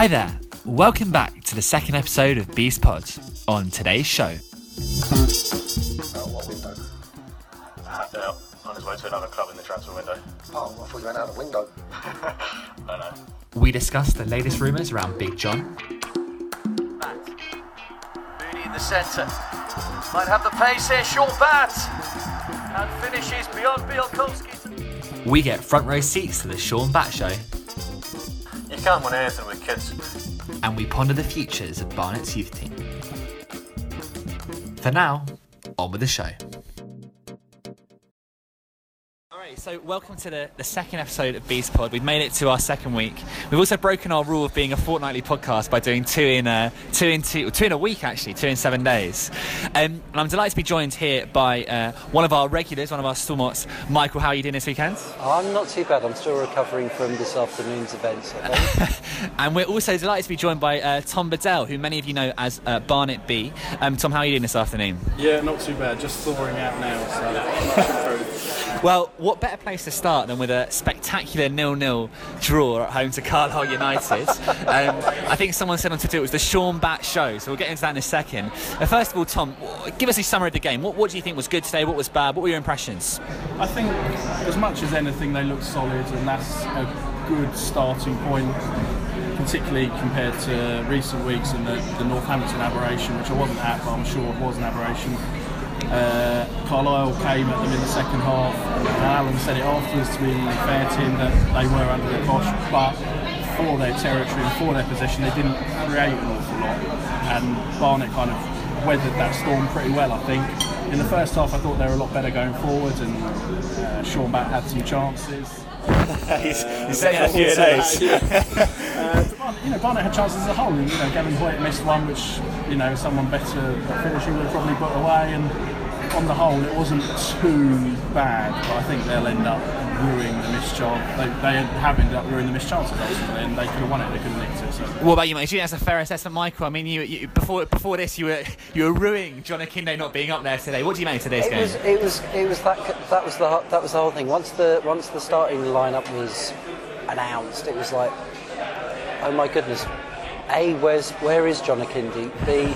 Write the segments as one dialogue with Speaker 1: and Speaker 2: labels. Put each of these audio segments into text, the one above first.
Speaker 1: Hi there. Welcome back to the second episode of Beast Pod. On today's show,
Speaker 2: Out what window?
Speaker 3: out on his way to another club in the transfer window.
Speaker 2: Oh, I thought you went out the window.
Speaker 3: I know.
Speaker 1: we discuss the latest rumours around Big John.
Speaker 4: Bat. Mooney in the centre. Might have the pace here. Short bat. And finishes beyond Bielkowski.
Speaker 1: We get front row seats to the Shaun Batt Show,
Speaker 3: You can't win anything with kids.
Speaker 1: and we ponder the futures of Barnet's youth team. For now, on with the show. So welcome to the, the second episode of Beast Pod. We've made it to our second week. We've also broken our rule of being a fortnightly podcast by doing two in a, two in two, two in a week actually, two in seven days. Um, and I'm delighted to be joined here by uh, one of our regulars, one of our stalwarts. Michael, how are you doing this weekend?
Speaker 5: I'm not too bad. I'm still recovering from this afternoon's events. I think.
Speaker 1: And we're also delighted to be joined by uh, Tom Bedell, who many of you know as uh, Barnet B. Um, Tom, how are you doing this afternoon?
Speaker 6: Yeah, not too bad. Just thawing out now, so.
Speaker 1: Well, what better place to start than with a spectacular nil-nil draw at home to Carlisle United? um, I think someone said on Twitter it was the Shaun Batt Show, so we'll get into that in a second. Uh, first of all, Tom, give us a summary of the game. What, what do you think was good today? What was bad? What were your impressions?
Speaker 6: I think, as much as anything, they look solid, and that's a good starting point, particularly compared to recent weeks and the, the Northampton aberration, which I wasn't at, but I'm sure it was an aberration. Uh, Carlisle came at them in the second half, and Alan said it afterwards to be fair to him that they were under the cosh, but for their territory and for their position, they didn't create an awful lot. And Barnet kind of weathered that storm pretty well, I think. In the first half, I thought they were a lot better going forward, and uh, Shaun Batt had some chances.
Speaker 1: he's, saying a few days.
Speaker 6: Uh, you know, Barnet had chances as a whole. And, you know, Gavin Hoyte missed one, which you know someone better at finishing would have probably put away. And on the whole, it wasn't too bad. But I think they'll end up ruining the missed chance. They, they have ended up ruining the missed chances ultimately, and they could have won it. They could have nicked it. So.
Speaker 1: What about you, mate? Do you think that's a fair assessment, Michael? I mean, you, you before before this, you were you were ruining John Akinde not being up there today. What do you make of today's
Speaker 5: it
Speaker 1: game?
Speaker 5: was. It was. It was that. That was the. That was the whole thing. Once the once the starting lineup was announced, it was like, oh my goodness. A, where's where is John Akinde? B,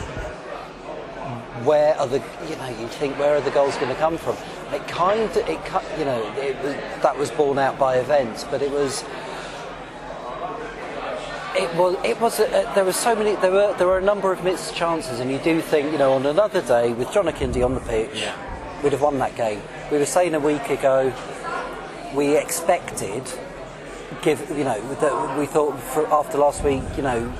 Speaker 5: where are the you know you think where are the goals going to come from? It kind of it you know it was, that was borne out by events, but it was it was it was uh, there were so many there were there were a number of missed chances, and you do think you know on another day with John Akinde on the pitch, we'd have won that game. We were saying a week ago we expected give you know that we thought after last week you know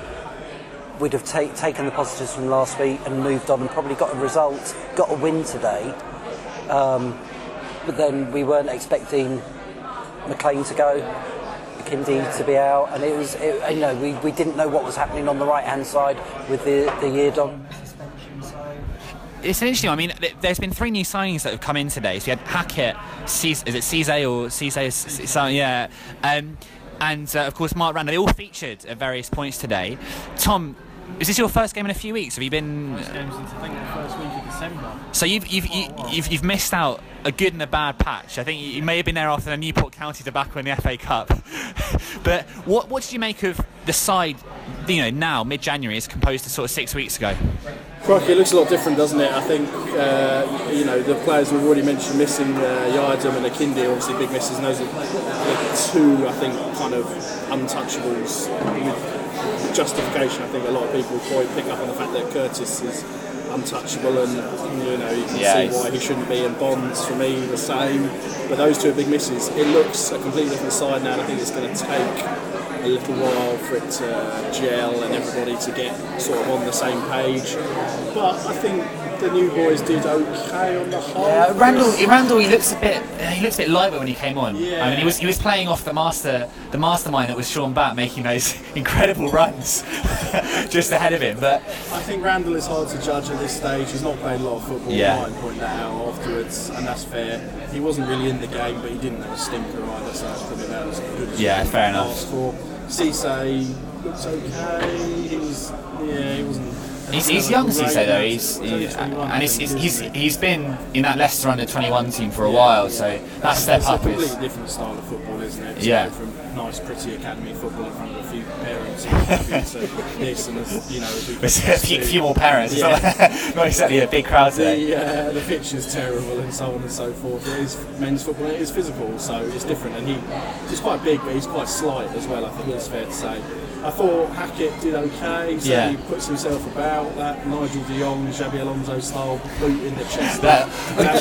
Speaker 5: we'd have ta- taken the positives from last week and moved on and probably got a result, got a win today. Um, but then we weren't expecting McLean to go, McKindy to be out, and it was, it, you know, we, we didn't know what was happening on the right hand side with the the Yiadom suspension.
Speaker 1: It's interesting. I mean, there's been three new signings that have come in today. So you had Hackett, is it Cisse or Cisse? So, yeah. Um, and uh, of course, Mark Randall. They all featured at various points today. Tom, is this your first game in a few weeks? Have you been?
Speaker 6: First game since I think the first week of December.
Speaker 1: So you've you've, you, you've you've missed out a good and a bad patch. I think you may have been there after the Newport County debacle in the FA Cup. but what what did you make of the side? You know, now mid-January as composed to sort of six weeks ago.
Speaker 6: Crikey, it looks a lot different, doesn't it? I think, uh, you know, the players we've already mentioned missing uh, Yiadom and Akinde, obviously big misses, and those are the two, I think, kind of untouchables with justification. I think a lot of people probably pick up on the fact that Curtis is untouchable and, you know, you can
Speaker 1: Yeah,
Speaker 6: see why he shouldn't be, and Bondz, for me, the same. But those two are big misses. It looks a completely different side now, and I think it's going to take a little while for it to gel and everybody to get sort of on the same page. But I think the new boys did okay on the whole.
Speaker 1: Uh, Randall, Randall, he looks a bit, uh, he looks a bit lightweight when he came on.
Speaker 6: Yeah.
Speaker 1: I mean, he was he was playing off the master, the mastermind that was Shaun Batt, making those incredible runs just ahead of him. But
Speaker 6: I think Randall is hard to judge at this stage. He's not played a lot of football.
Speaker 1: Yeah.
Speaker 6: I point that out afterwards, and that's fair. He wasn't really in the game, but he didn't have a stinker either, so that's probably about as good as
Speaker 1: Yeah, fair enough.
Speaker 6: ask For Cisse looks okay. He was, yeah, he wasn't
Speaker 1: He's, he's young, as you say, though. He's,
Speaker 6: He's only
Speaker 1: he's
Speaker 6: 21.
Speaker 1: and he's, he's, he's, been in that Leicester under 21 team for a while, so that step
Speaker 6: it's
Speaker 1: up
Speaker 6: a
Speaker 1: is.
Speaker 6: completely different style of football, isn't it?
Speaker 1: Yeah.
Speaker 6: from nice, pretty academy football in front of a few parents and you to this and as, you know,
Speaker 1: a few, few more parents.
Speaker 6: Yeah.
Speaker 1: not, not exactly a big crowd today.
Speaker 6: the, uh, the pitch is terrible and so on and so forth. It is men's football, it is physical, so it's different. And he, he's quite big, but he's quite slight as well, I think it's fair to say. I thought Hackett did okay, so
Speaker 1: Yeah.
Speaker 6: he puts himself about that Nigel de Jong, Xabi Alonso style boot in the chest.
Speaker 1: That,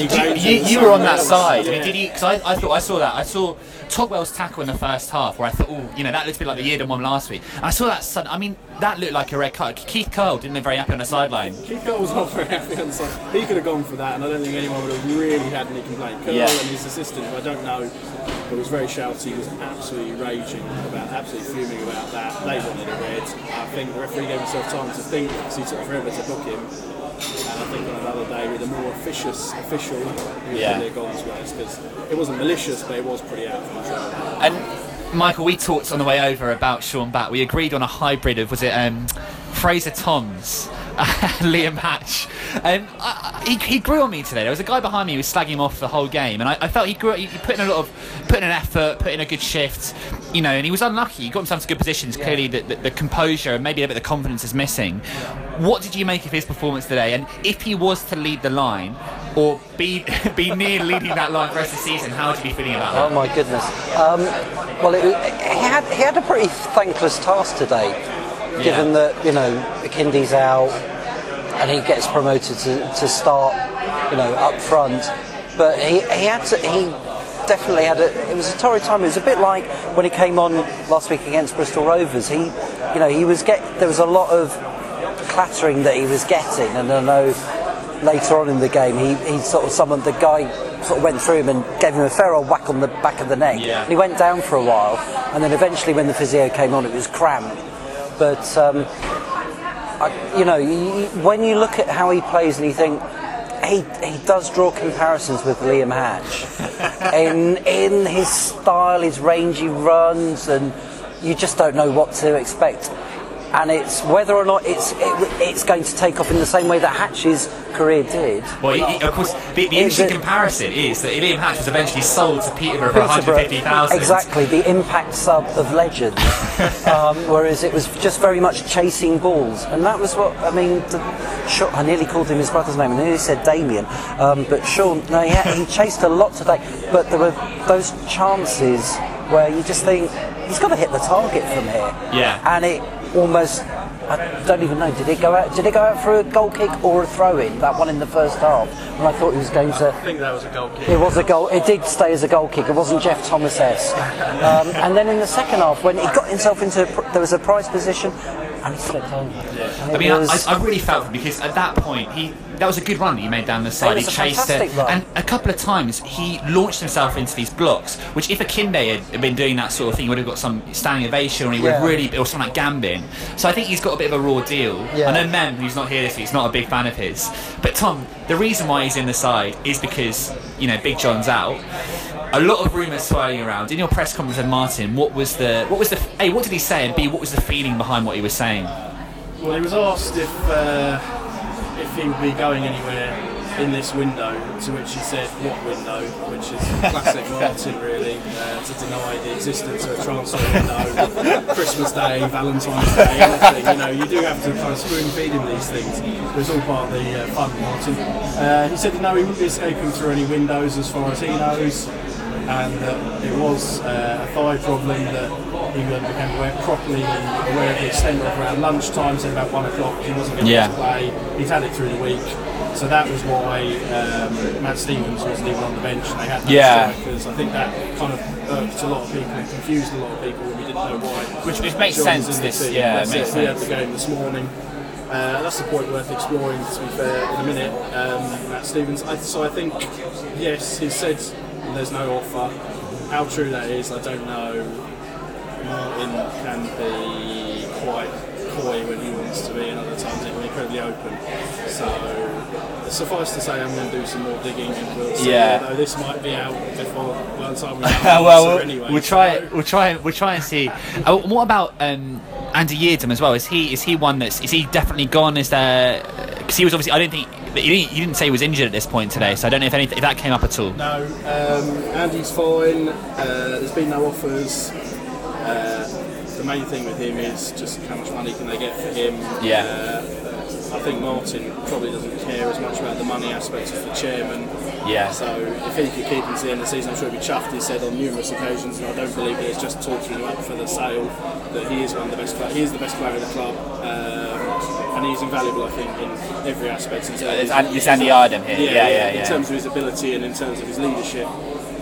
Speaker 1: you, you, you were on that
Speaker 6: else.
Speaker 1: side. I mean, did you? Because I, I thought I saw that. I saw Togwell's tackle in the first half, where I thought, oh, you know, that looks a bit like the Yiadom one last week. I saw that. Sun, I mean, that looked like a red card. Keith Curle didn't look very happy on the sideline.
Speaker 6: Keith Curle was not very happy on the side. He could have gone for that, and I don't think anyone would have really had any complaint. Curle
Speaker 1: Yeah.
Speaker 6: and his assistant, who I don't know, but was very shouty, he was absolutely raging about, absolutely fuming about that. They wanted a red. I think the referee gave himself time to think because he took forever to book him. And I think on another day with a more officious official, he would
Speaker 1: Yeah.
Speaker 6: have gone as well because it wasn't malicious, but it was pretty out of control.
Speaker 1: And Michael, we talked on the way over about Shaun Batt. We agreed on a hybrid of was it um, Fraser Toms. Liam Hatch. Um, I, I- he, he grew on me today. There was a guy behind me who was slagging him off the whole game, and I, I felt he grew. He, he put in a lot of, put in an effort, put in a good shift, you know. And he was unlucky. He got himself to good positions. Clearly, the, the, the composure and maybe a bit of the confidence is missing. What did you make of his performance today? And if he was to lead the line, or be be near leading that line for the rest of the season, how would you be feeling about that?
Speaker 5: Oh my goodness. Um, well, it, he had he had a pretty thankless task today, given that you know Akinde's out and he gets promoted to, to start, you know, up front. But he, he had to he definitely had a it was a torrid time. It was a bit like when he came on last week against Bristol Rovers. He, you know, he was get there was a lot of clattering that he was getting, and I know later on in the game he, he sort of summoned the guy sort of went through him and gave him a fair old whack on the back of the neck.
Speaker 1: Yeah.
Speaker 5: And he went down for a while, and then eventually when the physio came on, it was cramped. But um, I, you know, you- when you look at how he plays and you think. He, he does draw comparisons with Liam Hatch in in his style, his rangy runs, and you just don't know what to expect. And it's whether or not it's it, it's going to take off in the same way that Hatch's career did.
Speaker 1: Well, he, he- of course, the, the interesting
Speaker 5: it-
Speaker 1: comparison is that Liam Hatch was eventually sold to Peterborough for 150,000.
Speaker 5: Exactly, the impact sub of legends. um, whereas it was just very much chasing balls, and that was what I mean. The, Shaun, I nearly called him his brother's name, and nearly said Damian. Um, but Shaun, no, he, had, he chased a lot today. But there were those chances where you just think he's got to hit the target from here.
Speaker 1: Yeah.
Speaker 5: and it almost. I don't even know. Did it go out? Did it go out for a goal kick or a throw in? That one in the first half, when I thought he was going to.
Speaker 6: I think that was a goal kick.
Speaker 5: It was a goal. It did stay as a goal kick. It wasn't Geoff Thomas esque. Um, and then in the second half, when he got himself into, there was a prize position, and he slipped over. And
Speaker 1: I mean, I,
Speaker 5: was-
Speaker 1: I I really felt because at that point he that was a good run that he made down the side. he chased it,
Speaker 5: run.
Speaker 1: and a couple of times he launched himself into these blocks. Which, if Akinde had been doing that sort of thing, he would have got some standing ovation, or he would have
Speaker 5: Yeah.
Speaker 1: really, or something like Gambin. So I think he's got a bit of a raw deal.
Speaker 5: Yeah.
Speaker 1: I know Mem, who's not here this week, he's not a big fan of his. But Tom, the reason why he's in the side is because you know Big John's out. A lot of rumours swirling around. In your press conference with Martin, what was the what was the a what did he say, and b what was the feeling behind what he was saying?
Speaker 6: Well, he was asked if uh, if he would be going anywhere in this window, to which he said, "What window?" Which is classic Martin, really, uh, to deny the existence of a transfer window. Christmas Day, Valentine's Day, anything. You know, you do have to kind of spoon feed him these things. It was all part of the uh, fun, Martin. Uh, he said, "No, he wouldn't be escaping through any windows, as far as he knows." and that it was uh, a thigh problem that he became aware properly and aware of the extent of around lunchtime, so about one o'clock he wasn't going to
Speaker 1: Yeah.
Speaker 6: play. He'd had it through the week, so that was why um, Matt Stevens wasn't even on the bench and they had no
Speaker 1: Yeah.
Speaker 6: strikers. I think that kind of irked a lot of people and confused a lot of people when we didn't know why.
Speaker 1: Which- which makes sense,
Speaker 6: in
Speaker 1: this-
Speaker 6: team.
Speaker 1: yeah, it makes
Speaker 6: We had the game this morning. Uh, that's the point worth exploring, to be fair, in a minute. Um, Matt Stevens. I, so I think, yes, he said there's no offer. How true that is, I don't know. Martin can be quite coy when he wants to be, and other times he can be incredibly open. So, suffice to say, I'm going to do some more digging, and we'll see.
Speaker 1: Yeah.
Speaker 6: Although this might be out before by the time we have
Speaker 1: well, we'll,
Speaker 6: anyway.
Speaker 1: we'll try. We'll try. We'll try and see. Uh, what about um, Andy Yiadom as well. Is he is he one that's is he definitely gone? Is there because he was obviously I don't think he didn't, he didn't say he was injured at this point today, so I don't know if anything if that came up at all.
Speaker 6: No, um, Andy's fine. Uh, there's been no offers. Uh, the main thing with him is just how much money can they get for him.
Speaker 1: Yeah.
Speaker 6: Uh, I think Martin probably doesn't care as much about the money aspect as the chairman.
Speaker 1: Yeah.
Speaker 6: So if he could keep him to the end of the season, I'm sure he'd be chuffed. He said on numerous occasions, and I don't believe that it's just talking him up for the sale, that he is one of the best. He is the best player in the club, um, and he's invaluable, I think, in every aspect. In terms
Speaker 1: It's it's Andy Yiadom here. Yeah, yeah,
Speaker 6: In
Speaker 1: yeah.
Speaker 6: terms of his ability and in terms of his leadership,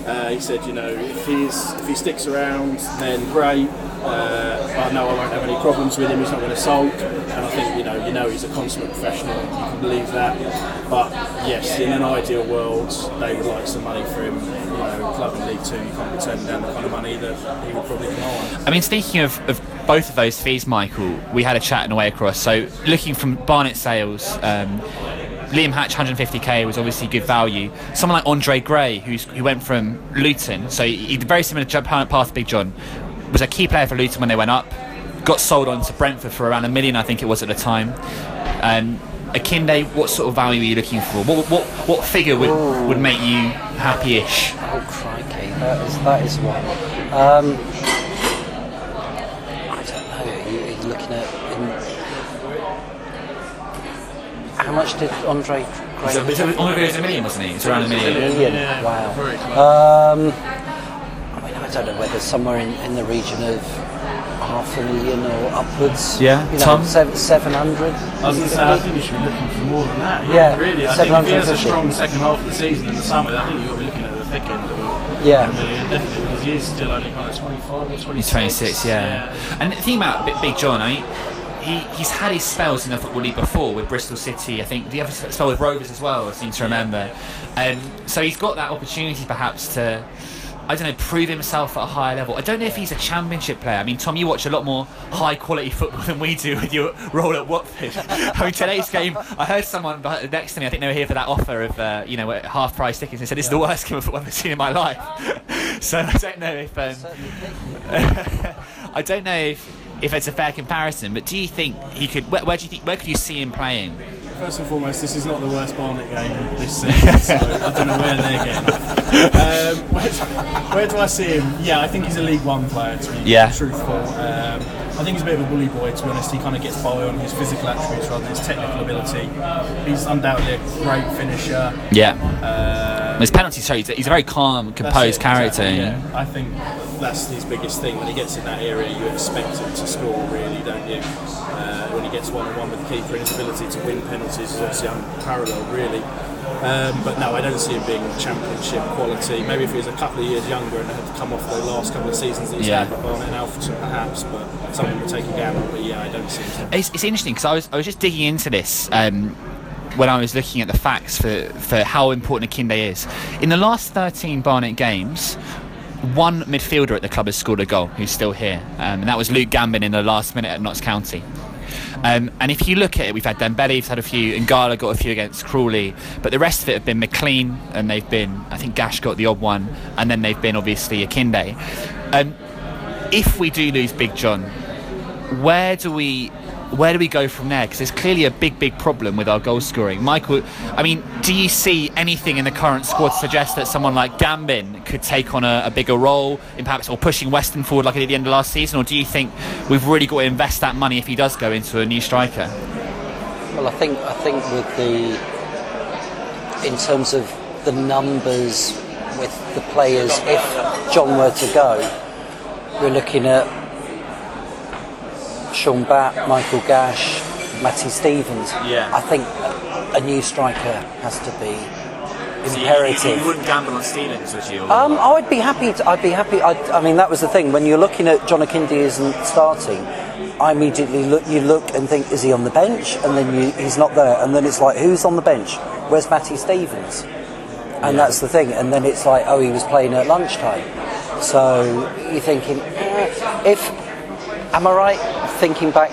Speaker 6: uh, he said, you know, if he's if he sticks around, then great. Uh, I know I won't have any problems with him. He's not going to sulk, and I think you know, you know, he's a consummate professional. You can believe that. But yes, in an ideal world, they would like some money for him. You know, club in League Two, you can't be turning down the kind of money that he would probably command.
Speaker 1: I mean, speaking of, of both of those fees, Michael, we had a chat on the way across. So, looking from Barnet sales, um, Liam Hatch, 150k was obviously good value. Someone like Andre Gray, who's, who went from Luton, so he, very similar to path to Big John, was a key player for Luton when they went up. Got sold on to Brentford for around a million, I think it was at the time. Um, Akinde, what sort of value are you looking for? What, what, what figure would, would make you happy-ish?
Speaker 5: Oh crikey, that is that is one. Um, I don't know. Are you, are you looking at in, how much did Andre Gray?
Speaker 1: So, so Andre Gray was a million, wasn't he? It's around a million.
Speaker 5: million. Wow. Um, I mean, I don't know whether somewhere in, in the region of half a million or upwards.
Speaker 1: Yeah.
Speaker 5: You know,
Speaker 1: Tom?
Speaker 5: seven seven hundred.
Speaker 6: I was going to say, I think you should be looking for more than that.
Speaker 5: Yeah,
Speaker 6: really. I think if he has a strong second half of the season in the summer, I think you've got to be looking at the thick end of a
Speaker 5: Yeah.
Speaker 6: million, definitely, because he is still only kind of 25 or 26.
Speaker 1: He's 26, yeah. And the thing about Big, Big John, I mean, he, he's had his spells in the Football League before with Bristol City. I think the other spell with Rovers as well, I seem to remember. Um, so he's got that opportunity perhaps to, I don't know, prove himself at a higher level. I don't know if he's a championship player. I mean, Tom, you watch a lot more high quality football than we do with your role at Watford. I mean, today's game, I heard someone next to me, I think they were here for that offer of, uh, you know, half price tickets, and said, This is the worst game of football I've ever seen in my life. so I don't know if. Um, I don't know if, if it's a fair comparison, but do you think he could? Where, where do you think? Where could you see him playing?
Speaker 6: First and foremost, this is not the worst Barnet game this season, so I don't know where they're getting. Um, where, where do I see him? Yeah, I think he's a League One player, to be
Speaker 1: Yeah.
Speaker 6: truthful. Um, I think he's a bit of a bully boy, to be honest. He kind of gets by on his physical attributes rather than his technical ability. He's undoubtedly a great finisher.
Speaker 1: Yeah,
Speaker 6: Uh,
Speaker 1: his penalties show he's, he's a very calm, composed
Speaker 6: it,
Speaker 1: character.
Speaker 6: exactly, yeah. I think that's his biggest thing. When he gets in that area, you expect him to score, really, don't you? Uh, when he gets one on one with the keeper, and his ability to win penalties is obviously unparalleled, really. Um, but no, I don't see him being championship quality. Maybe if he was a couple of years younger and had come off the last couple of seasons that he's
Speaker 1: Yeah.
Speaker 6: had and Alfreton, perhaps. But someone would take a gamble. But yeah, I don't see him.
Speaker 1: It's, it's interesting because I was I was just digging into this um, when I was looking at the facts for for how important Akinde is. In the last 13 Barnet games. One midfielder at the club has scored a goal who's still here, um, and that was Luke Gambin in the last minute at Notts County. Um, and if you look at it, we've had Dembele, we've had a few, and Gala got a few against Crawley, but the rest of it have been McLean, and they've been, I think Gash got the odd one, and then they've been obviously Akinde. Um, if we do lose Big John, where do we where do we go from there? Because there's clearly a big, big problem with our goal scoring. Michael, I mean, do you see anything in the current squad to suggest that someone like Gambin could take on a, a bigger role in perhaps or pushing Weston forward like at the end of last season, or do you think we've really got to invest that money if he does go into a new striker?
Speaker 5: Well, I think I think with the in terms of the numbers with the players, if John were to go, we're looking at Shaun Batt, Michael Gash, Matty Stevens.
Speaker 1: Yeah.
Speaker 5: I think a new striker has to be imperative.
Speaker 1: You wouldn't gamble on Stevens, would you?
Speaker 5: Um, I would be happy. To, I'd be happy. I'd, I mean, that was the thing. When you're looking at John Akinde isn't starting, I immediately look. You look and think, is he on the bench? And then you, he's not there. And then it's like, who's on the bench? Where's Matty Stevens? And that's the thing. And then it's like, oh, he was playing at lunchtime. So you're thinking, eh, if am I right? Thinking back,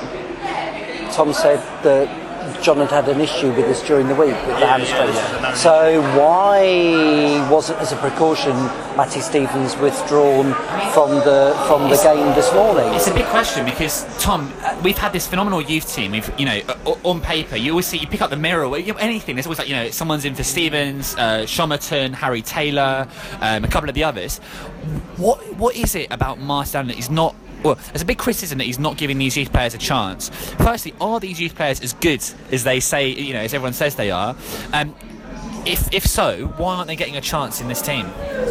Speaker 5: Tom said that John had had an issue with this during the week with the hamstring. So why wasn't, as a precaution, Matty Stevens withdrawn from the from the game this morning?
Speaker 1: It's a big question because Tom, uh, we've had this phenomenal youth team. We've, you know, on paper, you always see you pick up the mirror, or anything. There's always like, you know, someone's in for Stevens, uh, Shomotun, Harry Taylor, um, a couple of the others. What what is it about Marcel that he's not? Well, there's a big criticism that he's not giving these youth players a chance. Firstly, are these youth players as good as they say? You know, as everyone says they are. Um, if, if so, why aren't they getting a chance in this team?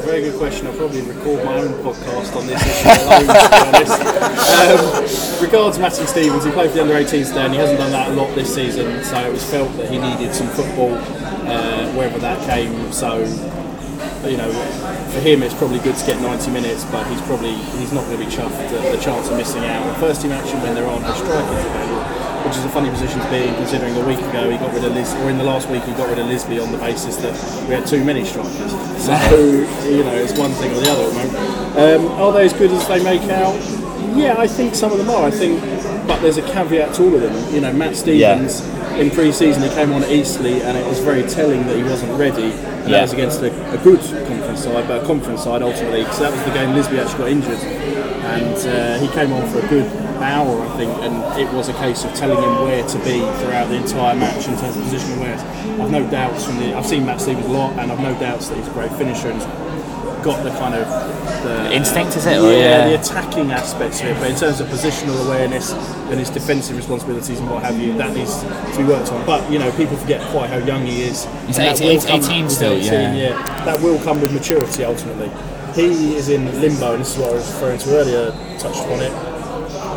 Speaker 6: Very good question. I'll probably record my own podcast on this issue to. Um, regards Matthew Stevens, he played for the under 18s today and he hasn't done that a lot this season, so it was felt that he needed some football, uh, wherever that came. So, you know, for him it's probably good to get 90 minutes, but he's probably he's not going to be chuffed at the chance of missing out. The first team action when there aren't no strikers available, which is a funny position to be in, considering a week ago he got rid of Liz, or in the last week he got rid of Lisbie on the basis that we had too many strikers. So you know, it's one thing or the other at the moment. Um, are they as good as they make out? Yeah, I think some of them are. I think, but there's a caveat to all of them. You know, Matt Stevens in pre-season he came on at Eastleigh and it was very telling that he wasn't ready. And
Speaker 1: Yeah.
Speaker 6: that was against a, a good side, but a conference side ultimately. Because that was the game Lisbie actually got injured, and uh, he came on for a good hour, I think, and it was a case of telling him where to be throughout the entire match in terms of positional awareness. I've no doubts from the. I've seen Matt Stevens a lot, and I've no doubts that he's a great finisher and got the kind of the
Speaker 1: Instinct, is it?
Speaker 6: Yeah,
Speaker 1: yeah.
Speaker 6: the attacking aspects of it, but in terms of positional awareness and his defensive responsibilities and what have you, that needs to be worked on. But you know, people forget quite how young he is.
Speaker 1: He's
Speaker 6: And that
Speaker 1: 18
Speaker 6: will come-
Speaker 1: 18 still,
Speaker 6: 18,
Speaker 1: yeah.
Speaker 6: That will come with maturity ultimately. He is in limbo, and this is what I was referring to earlier. Touched on it.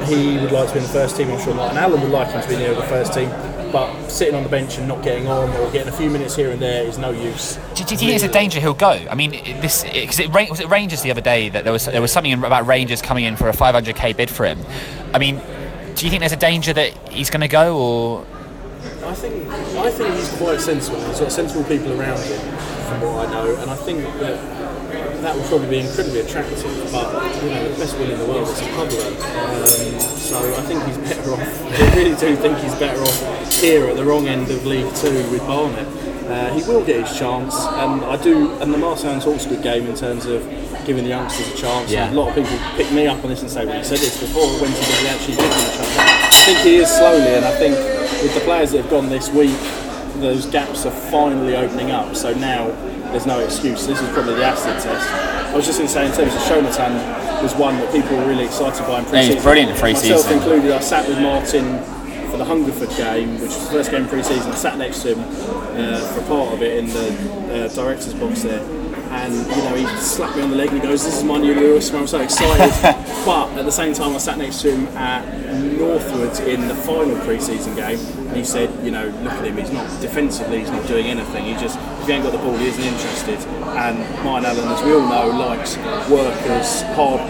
Speaker 6: He would like to be in the first team. I'm sure Martin Allen would like him to be near the first team. But sitting on the bench and not getting on or getting a few minutes here and there is no use.
Speaker 1: Do, do you think it's a danger he'll go? I mean, this because it, was it Rangers the other day that there was there was something about Rangers coming in for a 500k bid for him. I mean, do you think there's a danger that he's going to go, or
Speaker 6: I think I think he's quite sensible. He's got sensible people around him, from what I know, and I think that that would probably be incredibly attractive. But you know, the best will in the world is a public. Um, so I think he's better off. I really do think he's better off here at the wrong end of League Two with Barnet. Uh, he will get his chance, and I do. And the Marseille talks a good game in terms of giving the youngsters a chance.
Speaker 1: Yeah.
Speaker 6: And a lot of people pick me up on this and say, "Well, you said this before. When's he going to actually give them a chance?" I think he is slowly, and I think with the players that have gone this week, those gaps are finally opening up. So now there's no excuse. This is probably the acid test. I was just going to say, in terms of Shomotun, was one that people were really excited by in pre-season.
Speaker 1: he's brilliant in pre-season.
Speaker 6: Myself included. I sat with Martin for the Hungerford game, which was the first game pre-season. I sat next to him uh, for part of it in the uh, director's box there. And you know, he slapped me on the leg and he goes, "This is my new Lewis." I'm so excited. but at the same time, I sat next to him at Northwoods in the final pre-season game, and he said, "You know, look at him. He's not defensively. He's not doing anything. He just if he ain't got the ball, he isn't interested." And Martin Allen, as we all know, likes workers, hard,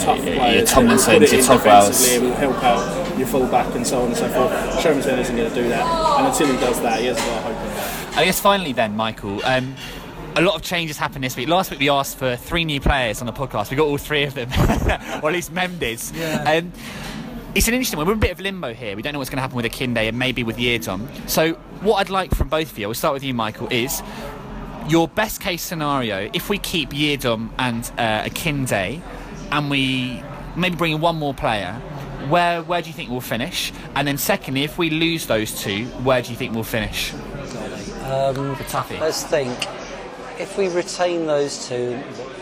Speaker 6: tough
Speaker 1: Yeah, your
Speaker 6: players.
Speaker 1: Tomlinsons,
Speaker 6: Put it
Speaker 1: your
Speaker 6: in
Speaker 1: Togwells.
Speaker 6: defensively, will help out your full back and so on and so forth. Shomotun isn't going to do that, and until he does that, he hasn't got a hope in that.
Speaker 1: I guess finally then, Michael. Um, a lot of changes happened this week. Last week we asked for three new players on the podcast. We got all three of them, or at least Mem did. Um, it's an interesting one. We're in a bit of limbo here. We don't know what's going to happen with Akinde and maybe with Yiadom. So what I'd like from both of you, we'll start with you, Michael, is your best case scenario if we keep Yiadom and uh, Akinde and we maybe bring in one more player. Where, where do you think we'll finish? And then, secondly, if we lose those two, where do you think we'll finish?
Speaker 5: Um, let's think. If we retain those two,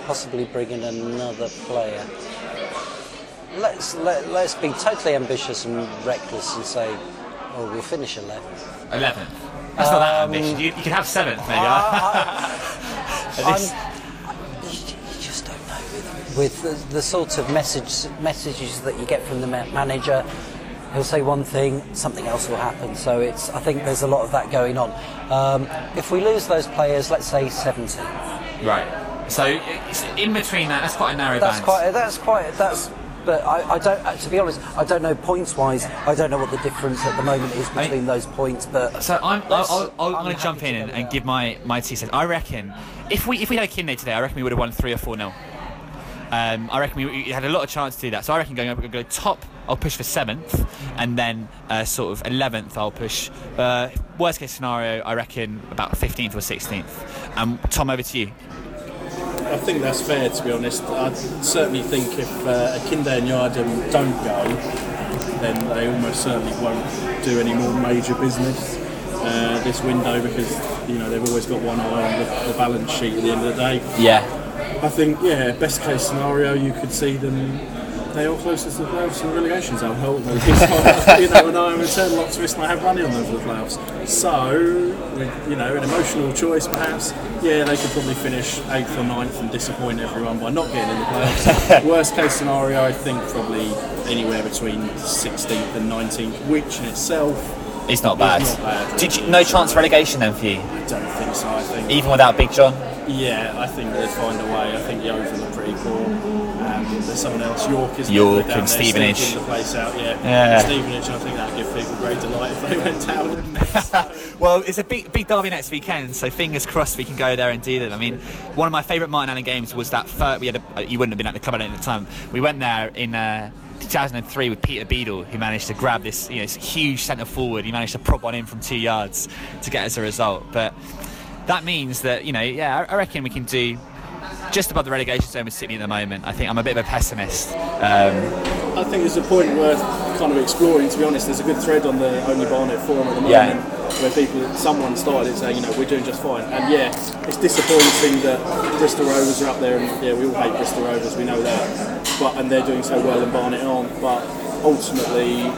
Speaker 5: possibly bring in another player. Let's let, let's be totally ambitious and reckless and say, oh, we'll finish 11th.
Speaker 1: 11th. That's not that ambitious. You, you could have 7th, maybe. At this-
Speaker 5: I'm- you, you just don't know with, with the, the sort of message messages that you get from the ma- manager. He'll say one thing, something else will happen. So it's. I think there's a lot of that going on. Um, if we lose those players, let's say 17.
Speaker 1: right. So in between that, that's quite a narrow
Speaker 5: That's
Speaker 1: band.
Speaker 5: quite. That's quite. That's. But I, I don't. uh, To be honest, I don't know points wise. I don't know what the difference at the moment is
Speaker 1: I-
Speaker 5: between those points. But
Speaker 1: So I'm, I'll,
Speaker 5: Let's-
Speaker 1: I'll, I'll,
Speaker 5: I'm
Speaker 1: I'm going to jump in and, and give my, my two cents. I reckon if we if we had Akinde today, I reckon we would have won three or four nil. Um, I reckon we, we had a lot of chance to do that. So I reckon going up, we're going to go top. I'll push for seventh, and then uh, sort of eleventh. I'll push. Uh, worst case scenario, I reckon about fifteenth or sixteenth. Um, Tom, over to you.
Speaker 6: I think that's fair, to be honest. I certainly think if uh, Akinde and Yiadom don't go, then they almost certainly won't do any more major business uh, this window because you know they've always got one eye on the, the balance sheet at the end of the day.
Speaker 1: Yeah.
Speaker 6: I think, yeah, best case scenario, you could see them. They are closest to the playoffs in the relegation zone. Ultimately, you know, and I'm a return optimist, and I have money on them for the playoffs. So, you know, an emotional choice perhaps. Yeah, they could probably finish eighth or ninth and disappoint everyone by not getting in the playoffs. Worst case scenario, I think probably anywhere between 16th and 19th, which in itself
Speaker 1: It's not bad.
Speaker 6: It's not bad.
Speaker 1: Did you, no chance of relegation then for you,
Speaker 6: I don't think so. I think
Speaker 1: even without Big John?
Speaker 6: Yeah, I think they'd find a way. I think the Yeovil are pretty poor. There's someone else, York is
Speaker 1: York and Stevenage.
Speaker 6: the place out. Yeah,
Speaker 1: Yeah.
Speaker 6: Stevenage. I think that'd give people great delight if they went down.
Speaker 1: Well, it's a big, big derby next weekend, so fingers crossed we can go there and do them. I mean, one of my favourite Martin Allen games was that first. We had a, uh, you wouldn't have been at the club at the time. We went there in. Uh, 2003 with Peter Beadle, who managed to grab this, you know, this huge centre forward. He managed to prop one in from two yards to get us a result. But that means that, you know, yeah, I reckon we can do just above the relegation zone with Sydney at the moment. I think I'm a bit of a pessimist. Um,
Speaker 6: I think there's a point worth kind of exploring. To be honest, there's a good thread on the Only Barnet forum at the moment
Speaker 1: Yeah.
Speaker 6: where people, someone started saying, you know, we're doing just fine. And yeah, it's disappointing that Bristol Rovers are up there, and yeah, we all hate Bristol Rovers, we know that. But and they're doing so well, and Barnet aren't. But ultimately,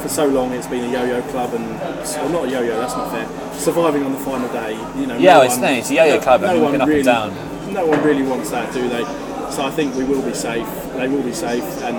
Speaker 6: for so long it's been a yo-yo club and well, not a yo-yo that's not fair surviving on the final day you know
Speaker 1: Yeah,
Speaker 6: no
Speaker 1: it's
Speaker 6: one-
Speaker 1: no, it's a yo-yo club, mean, we've
Speaker 6: one
Speaker 1: been up and
Speaker 6: really,
Speaker 1: down.
Speaker 6: No one really wants that do they so I think we will be safe they will be safe and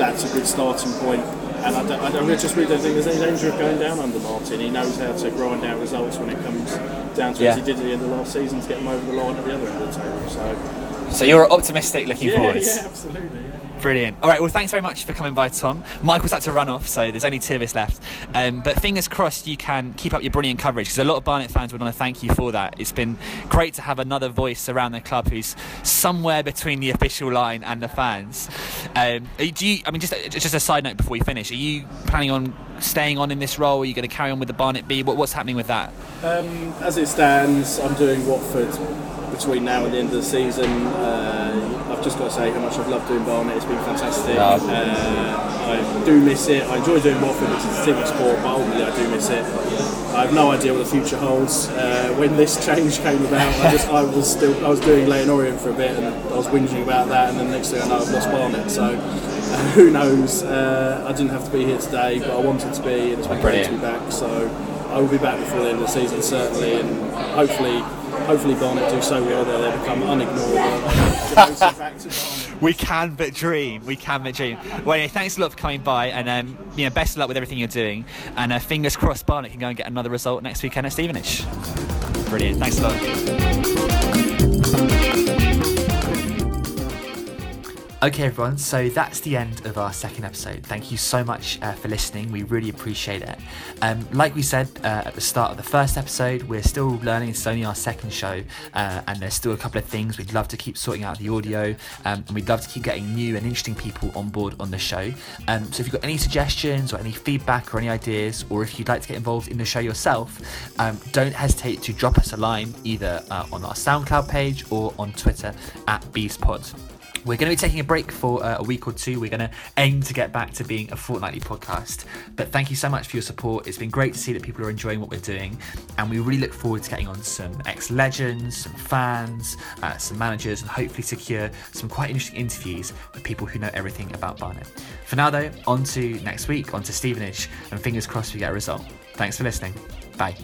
Speaker 6: that's a good starting point. and I, don't, I, don't, I just really don't think there's any danger of going down under Martin he knows how to grind out results when it comes down to it
Speaker 1: Yeah.
Speaker 6: as he did at the end of last season to get them over the line at the other end of the table so
Speaker 1: so you're optimistic looking
Speaker 6: yeah,
Speaker 1: forwards.
Speaker 6: yeah absolutely yeah.
Speaker 1: Brilliant. All right. Well, thanks very much for coming by, Tom. Michael's had to run off, so there's only two of us left. Um, but fingers crossed you can keep up your brilliant coverage because a lot of Barnet fans would want to thank you for that. It's been great to have another voice around the club who's somewhere between the official line and the fans. Um, do you? I mean, just just a side note before we finish. Are you planning on staying on in this role? Are you going to carry on with the Barnet B? What, what's happening with that?
Speaker 6: Um, as it stands, I'm doing Watford between now and the end of the season. Uh, just got to say how much I've loved doing Barnet. It's been fantastic. Uh, I do miss it. I enjoy doing Watford, which is a team sport, but ultimately I do miss it. I have no idea what the future holds. Uh, when this change came about, I just I was still I was doing Leyton Orient for a bit, and I was whinging about that, and then next thing I know, I've lost Barnet. So. Uh, who knows? Uh, I didn't have to be here today, but I wanted to be, and it's been great to be back. So I will be back before the end of the season certainly, and hopefully, hopefully Barnet do so well that they become unignorable.
Speaker 1: We can but dream. We can but dream. Well, thanks a lot for coming by, and um, you know, best of luck with everything you're doing. And uh, fingers crossed, Barnet can go and get another result next weekend at Stevenage. Brilliant. Thanks a lot. Okay, everyone, so that's the end of our second episode. Thank you so much uh, for listening. We really appreciate it. Um, like we said uh, at the start of the first episode, we're still learning. It's only our second show, uh, and there's still a couple of things we'd love to keep sorting out the audio, um, and we'd love to keep getting new and interesting people on board on the show. Um, so if you've got any suggestions or any feedback or any ideas, or if you'd like to get involved in the show yourself, um, don't hesitate to drop us a line either uh, on our SoundCloud page or on Twitter at BeastPod. We're going to be taking a break for uh, a week or two. We're going to aim to get back to being a fortnightly podcast. But thank you so much for your support. It's been great to see that people are enjoying what we're doing. And we really look forward to getting on some ex legends, some fans, uh, some managers, and hopefully secure some quite interesting interviews with people who know everything about Barnet. For now, though, on to next week, on to Stevenage, and fingers crossed we get a result. Thanks for listening. Bye.